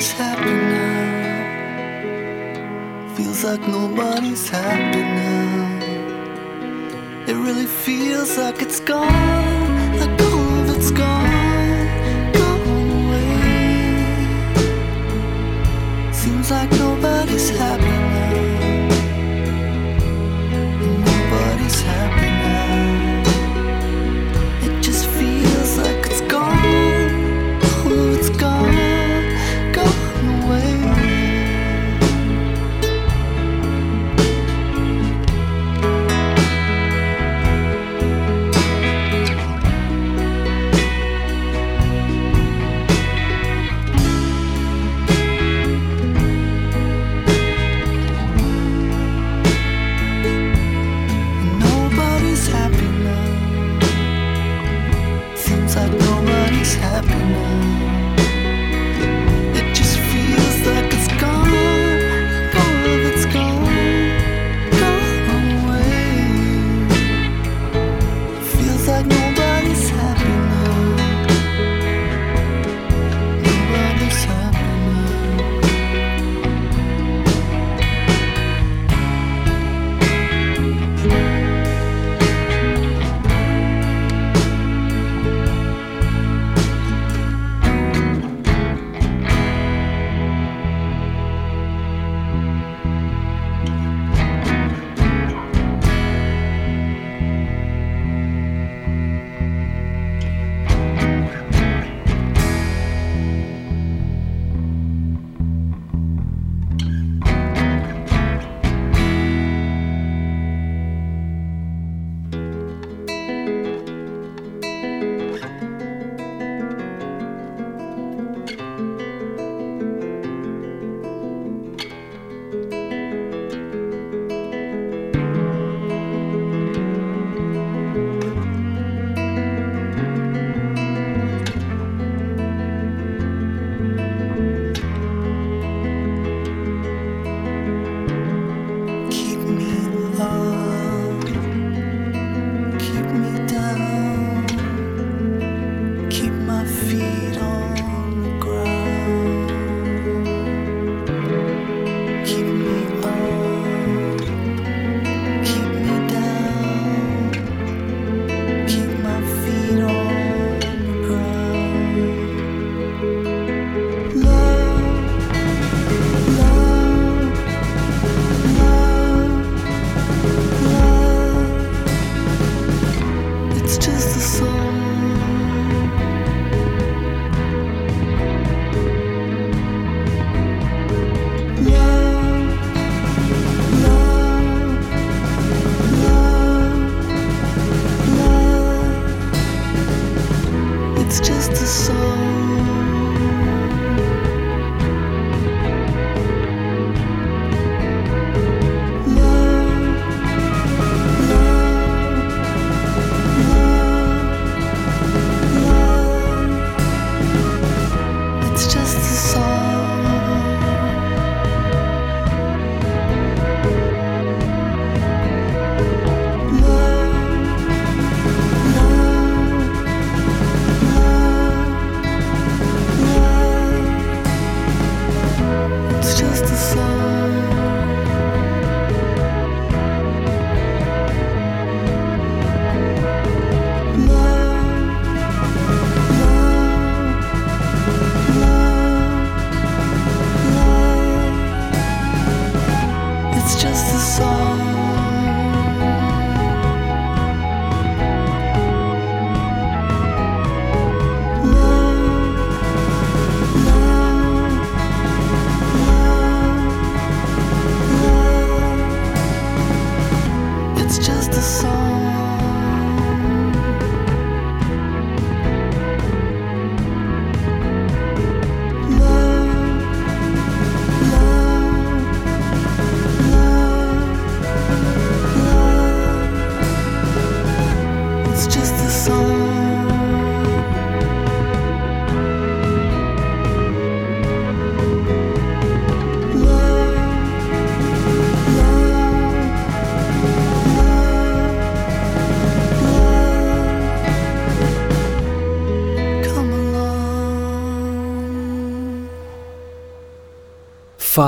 Nobody's happy now. Feels like nobody's happy now. It really feels like it's gone.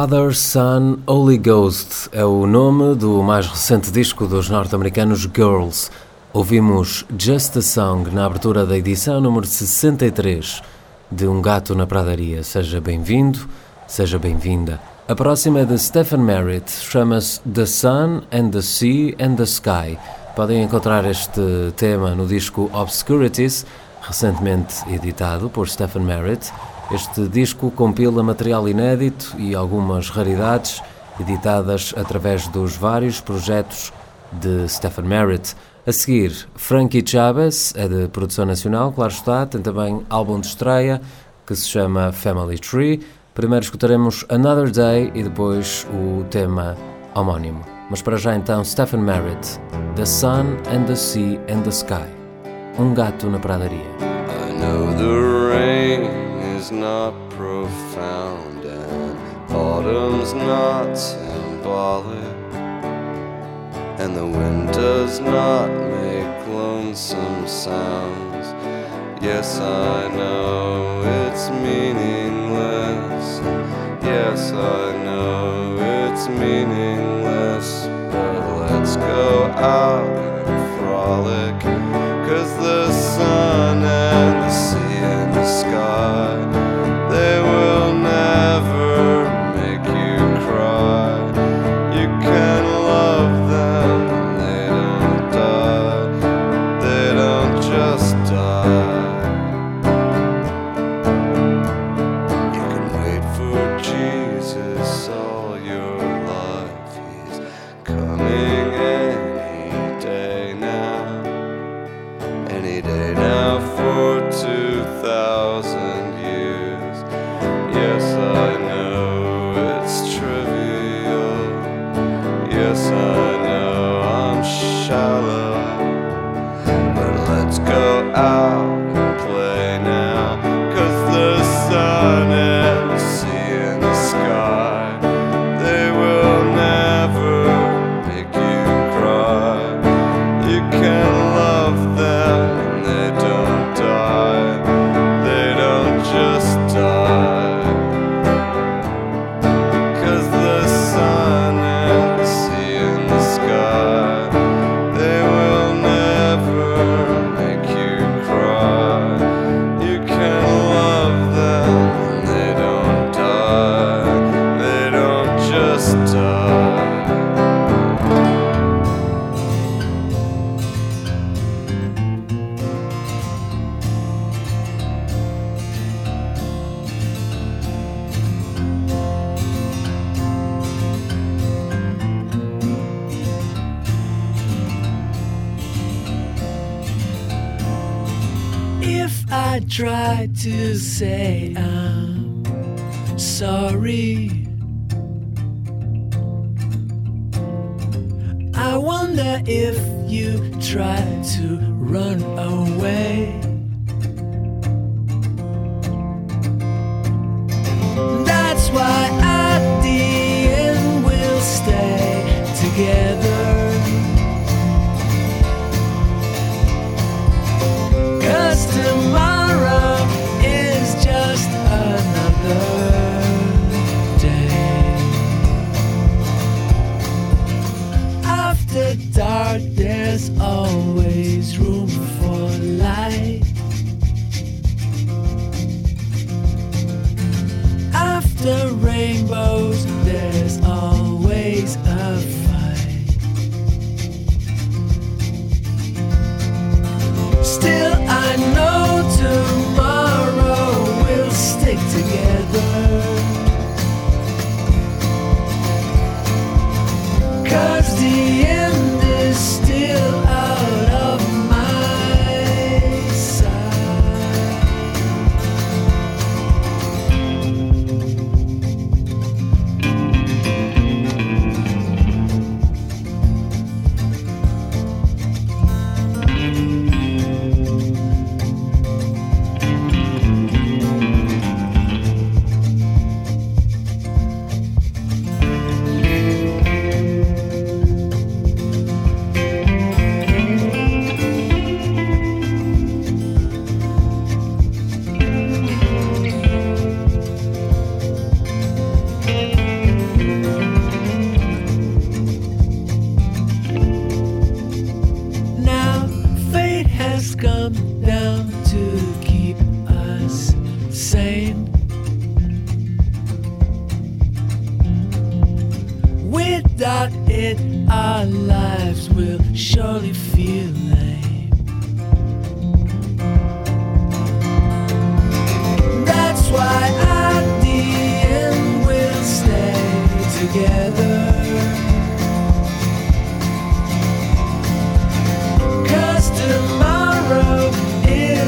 Father, Son, Holy Ghost é o nome do mais recente disco dos norte-americanos Girls. Ouvimos Just a Song na abertura da edição número 63 de Um Gato na Pradaria. Seja bem-vindo, seja bem-vinda. A próxima é de Stephen Merritt, chama-se The Sun and the Sea and the Sky. Podem encontrar este tema no disco Obscurities, recentemente editado por Stephen Merritt. Este disco compila material inédito e algumas raridades editadas através dos vários projetos de Stephen Merritt. A seguir, Frankie Chavez, é de produção nacional, claro está, tem também álbum de estreia que se chama Family Tree. Primeiro escutaremos Another Day e depois o tema homónimo. Mas para já então, Stephen Merritt, The Sun and the Sea and the Sky. Um gato na pradaria. Not profound and autumn's not symbolic. And the wind does not make lonesome sounds. Yes i know it's meaningless. Yes i know it's meaningless. But let's go out and frolic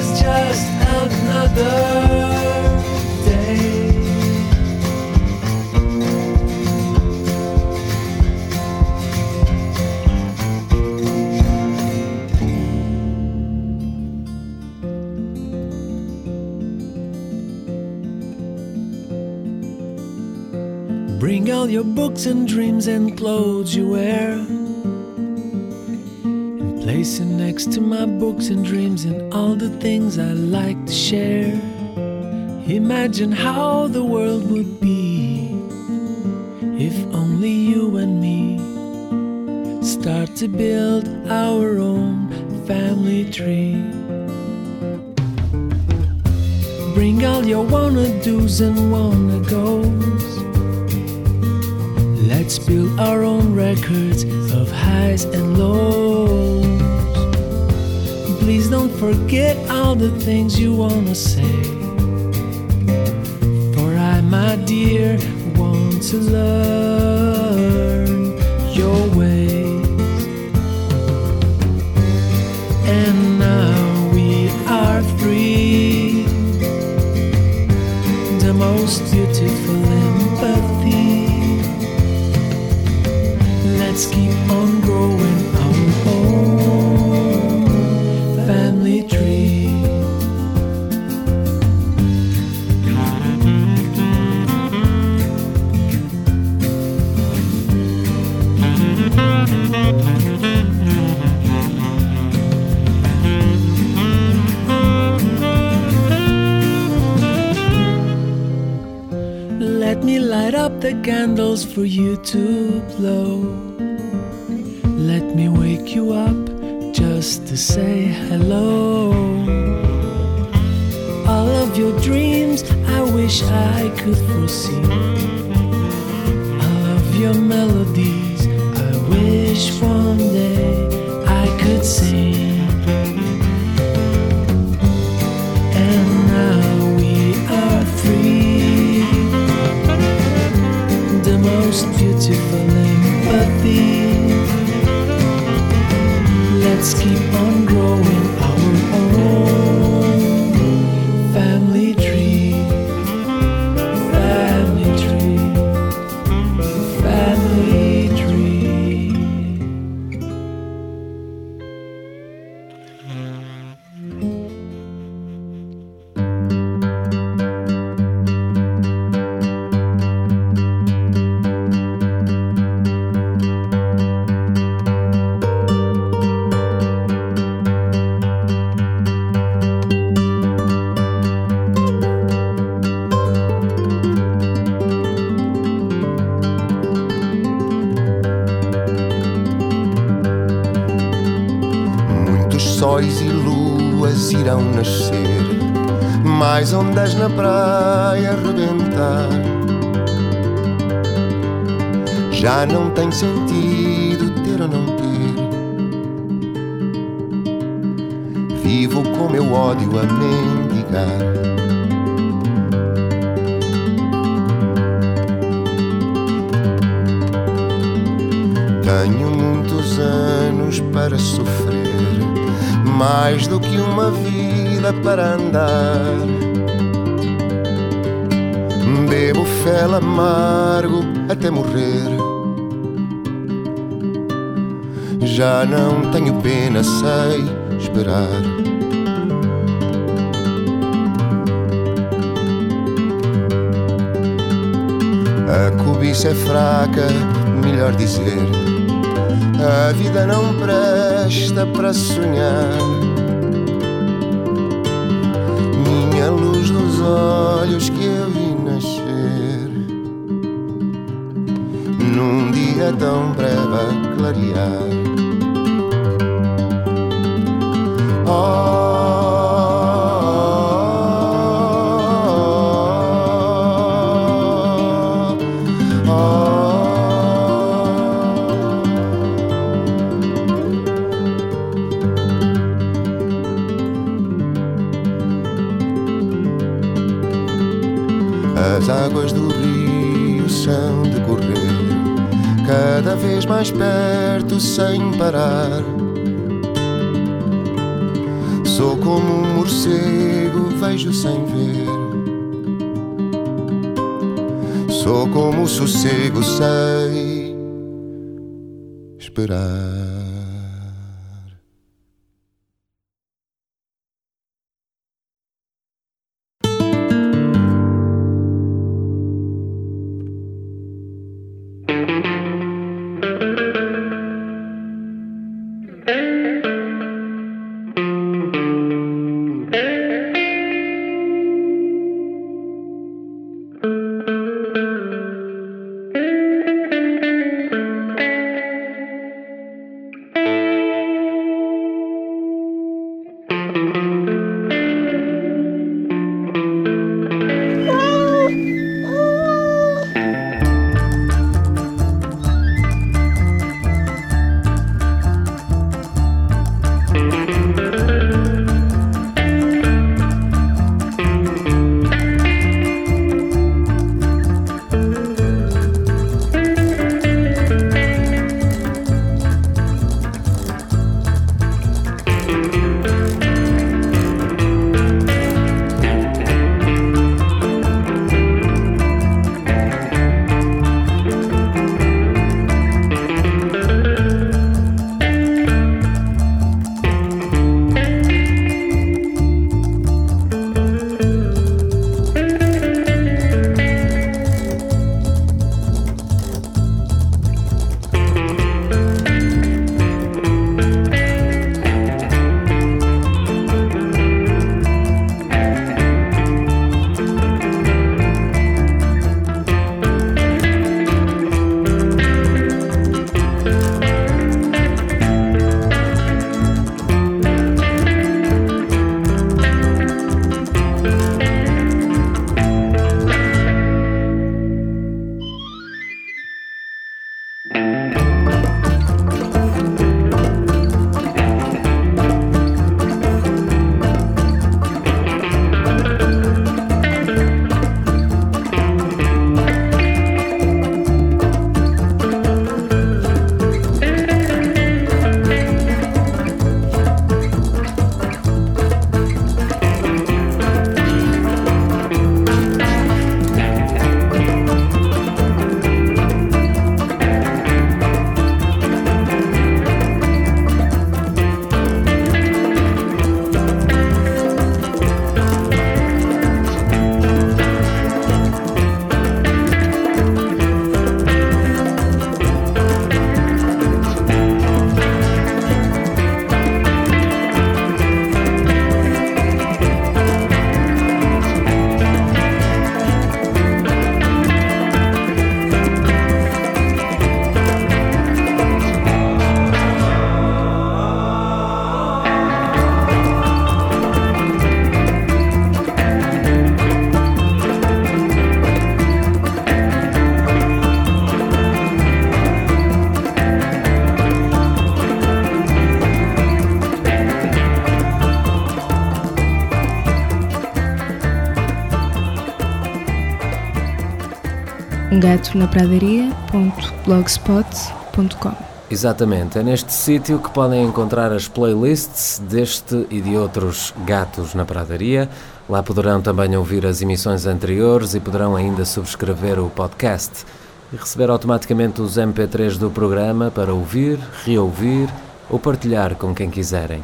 is just another day. Bring all your books and dreams and clothes you wear. Next to my books and dreams and all the things I like to share. Imagine how the world would be if only you and me start to build our own family tree. Bring all your wanna do's and wanna go's. Let's build our own records of highs and lows. Don't forget all the things you wanna say. For I, my dear, want to learn the candles for you to blow. Let me wake you up just to say hello. All of your dreams, I wish I could foresee. All of your melodies, I wish one Let's keep on growing irão nascer, mais ondas na praia arrebentar. Já não tem sentido ter ou não ter. Vivo com meu ódio a mendigar. Tenho muitos anos para sofrer, mais do que uma vida para andar. Bebo fel amargo até morrer. Já não tenho pena, sei esperar. A cobiça é fraca, melhor dizer. A vida não presta para sonhar. Minha luz dos olhos que águas do rio são de correr, cada vez mais perto sem parar. Sou como um morcego, vejo sem ver. Sou como o sossego, sei esperar. gatonapradaria.blogspot.com Exatamente, é neste sítio que podem encontrar as playlists deste e de outros gatos na pradaria. Lá poderão também ouvir as emissões anteriores e poderão ainda subscrever o podcast e receber automaticamente os MP3 do programa para ouvir, reouvir ou partilhar com quem quiserem.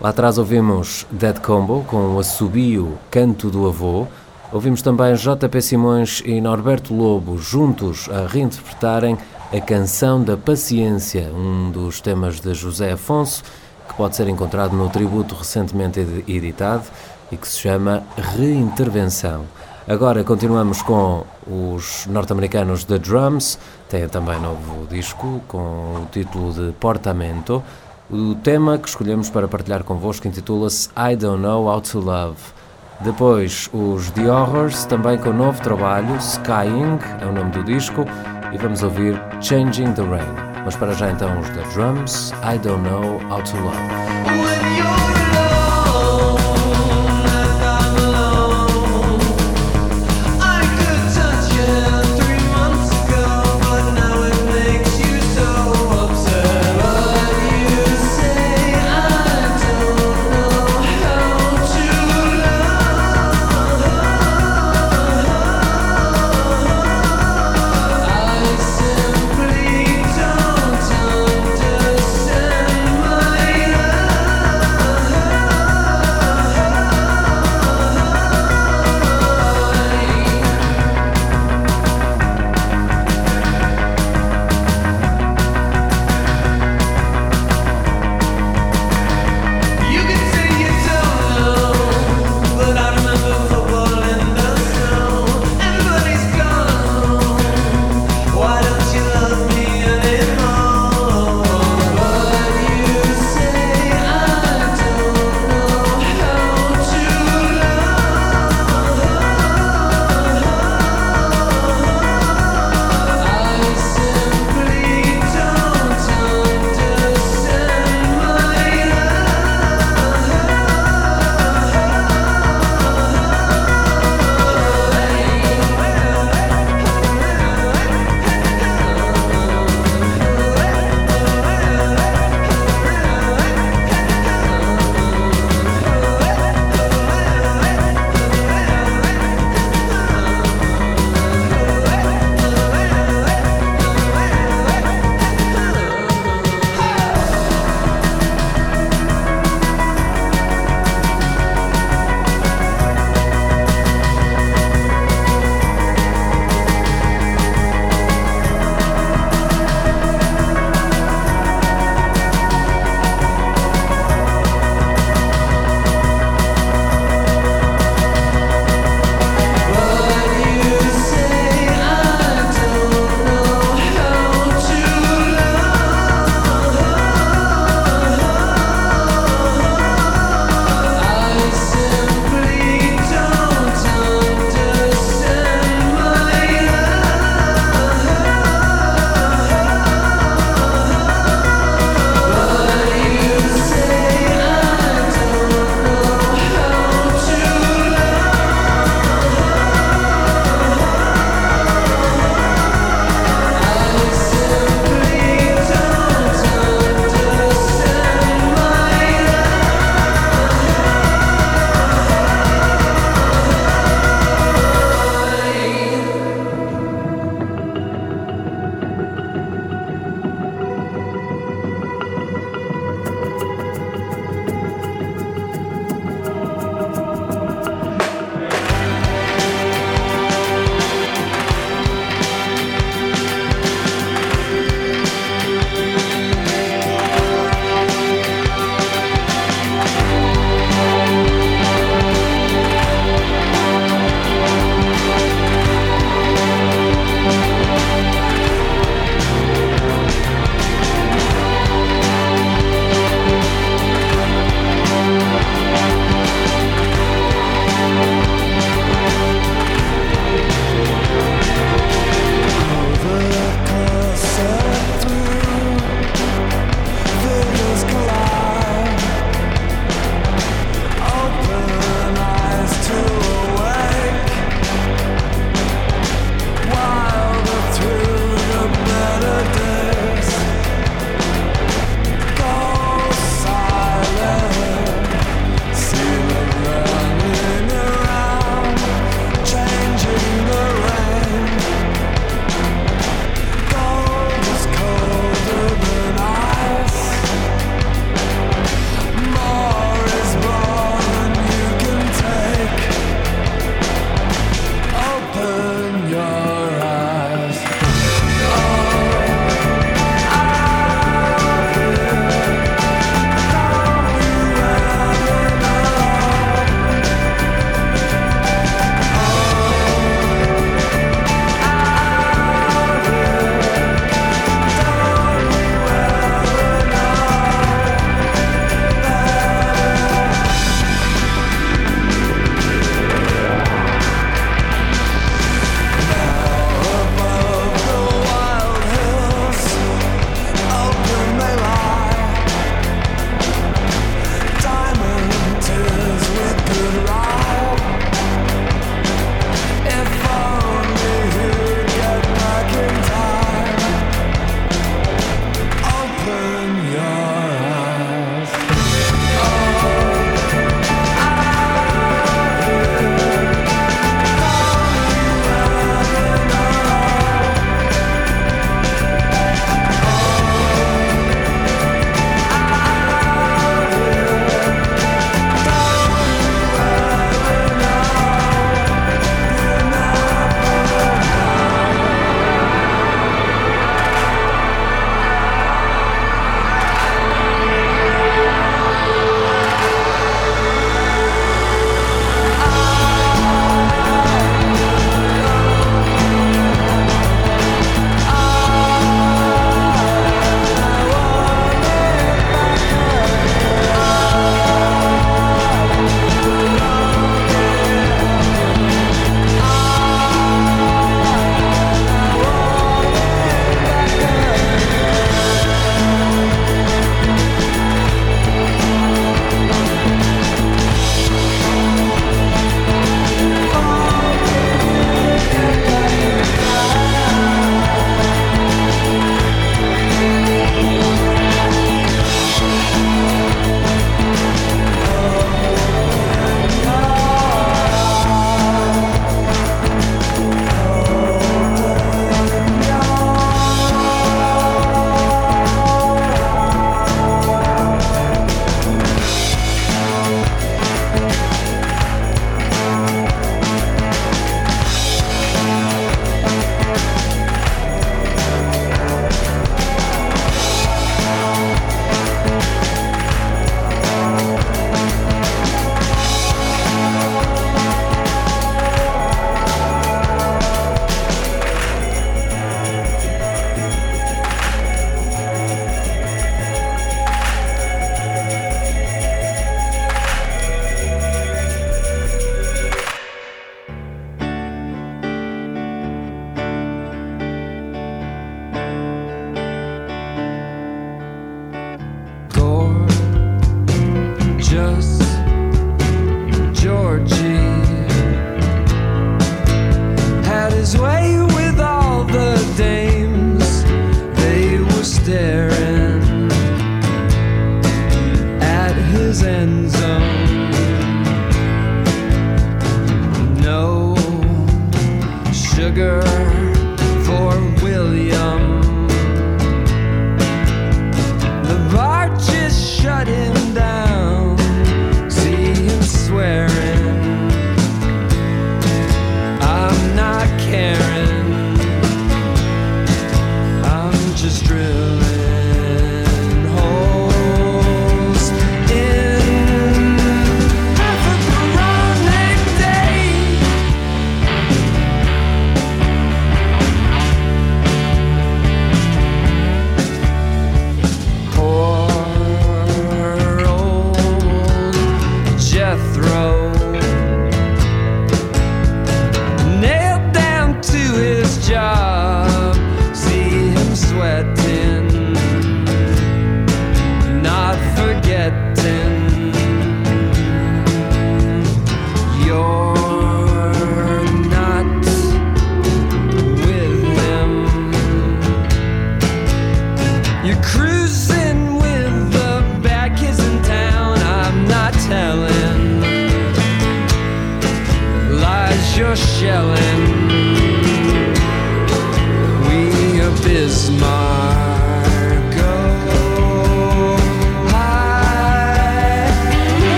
Lá atrás ouvimos Dead Combo com o assobio Canto do Avô, Ouvimos também JP Simões e Norberto Lobo juntos a reinterpretarem a canção da Paciência, um dos temas de José Afonso, que pode ser encontrado no tributo recentemente editado e que se chama Reintervenção. Agora continuamos com os norte-americanos The Drums, têm também novo disco com o título de Portamento. O tema que escolhemos para partilhar convosco intitula-se I Don't Know How to Love. Depois os The Horrors, também com novo trabalho, Skying é o nome do disco, e vamos ouvir Changing the Rain. Mas para já então os The Drums, I Don't Know How to Love.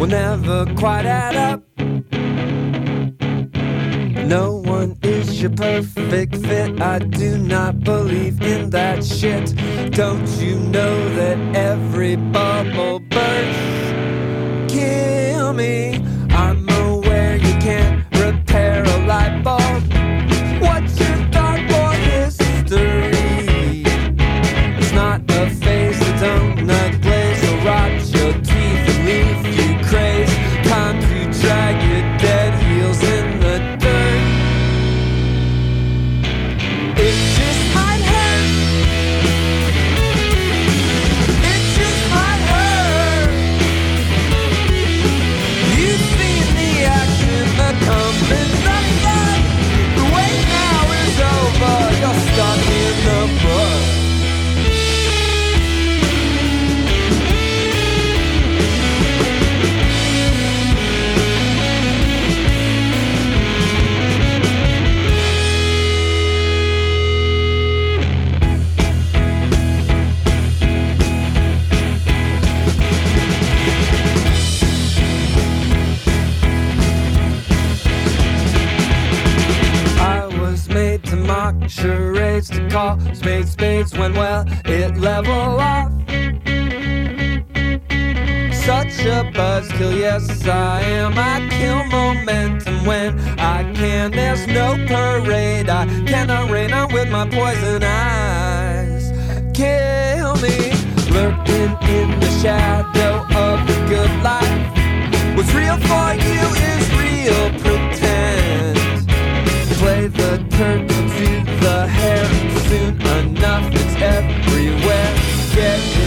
will never quite add up. No one is your perfect fit. I do not believe in that shit. Don't you know that every bubble call spades spades when well it level off. Such a buzzkill, yes I am. I kill momentum when I can. There's no parade, I cannot rain on with my poison eyes. Kill me, lurking in the shadow of the good life. What's real for you is real pretend. Play the turkey soon enough, it's everywhere. Get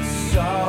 that's sorry.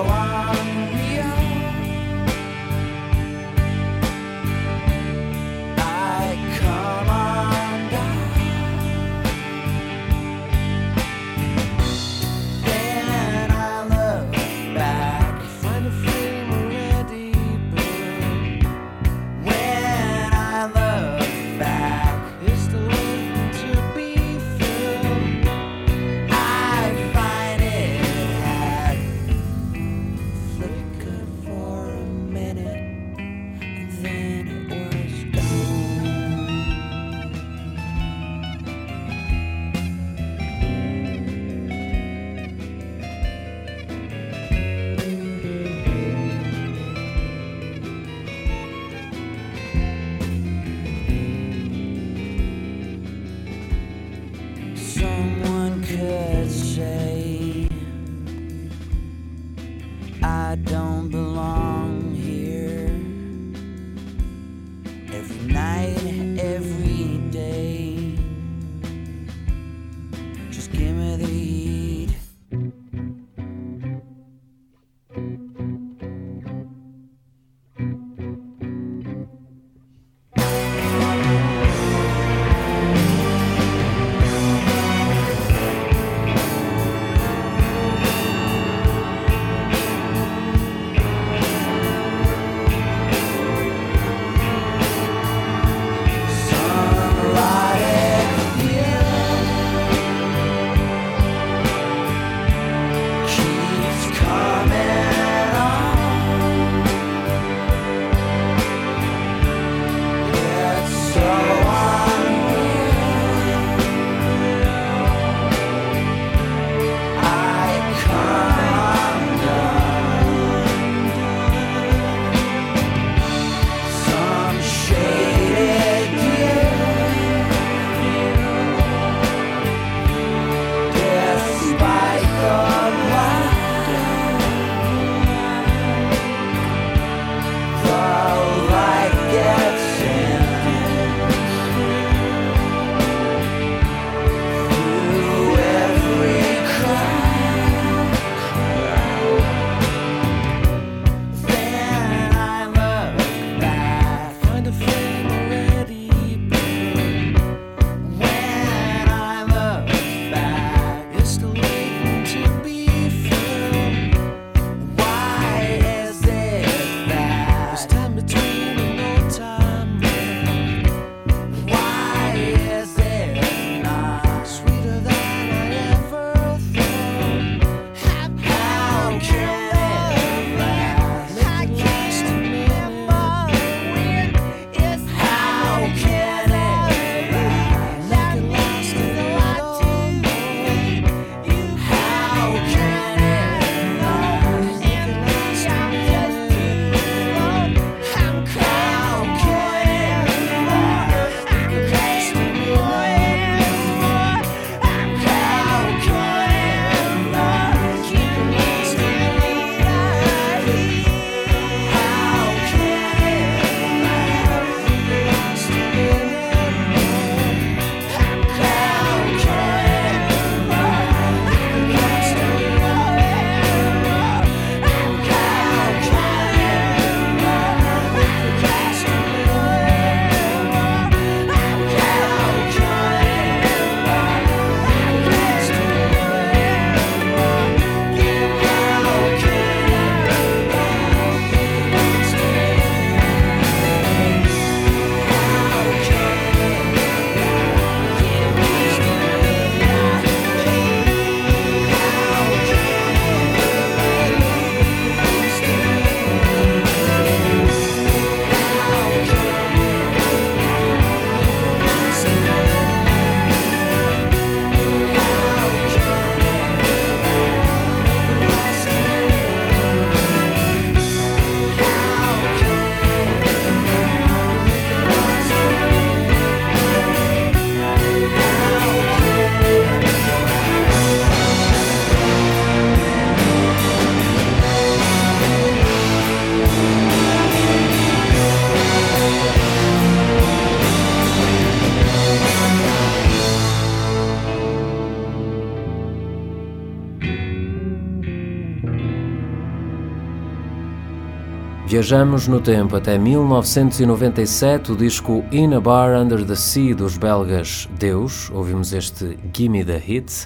Viajamos no tempo até 1997, o disco In a Bar Under the Sea dos belgas Deus. Ouvimos este Gimme the Hit.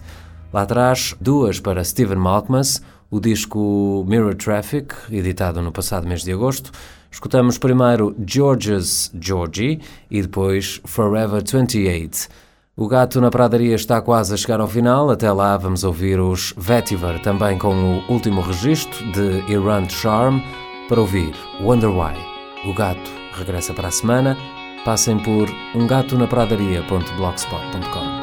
Lá atrás, duas para Steven Malkmus, o disco Mirror Traffic, editado no passado mês de agosto. Escutamos primeiro George's Georgie e depois Forever 28. O Gato na Pradaria está quase a chegar ao final. Até lá vamos ouvir os Vetiver, também com o último registro de Iran Charm, para ouvir Wonder Why. O Gato regressa para a semana. Passem por umgatonapradaria.blogspot.com.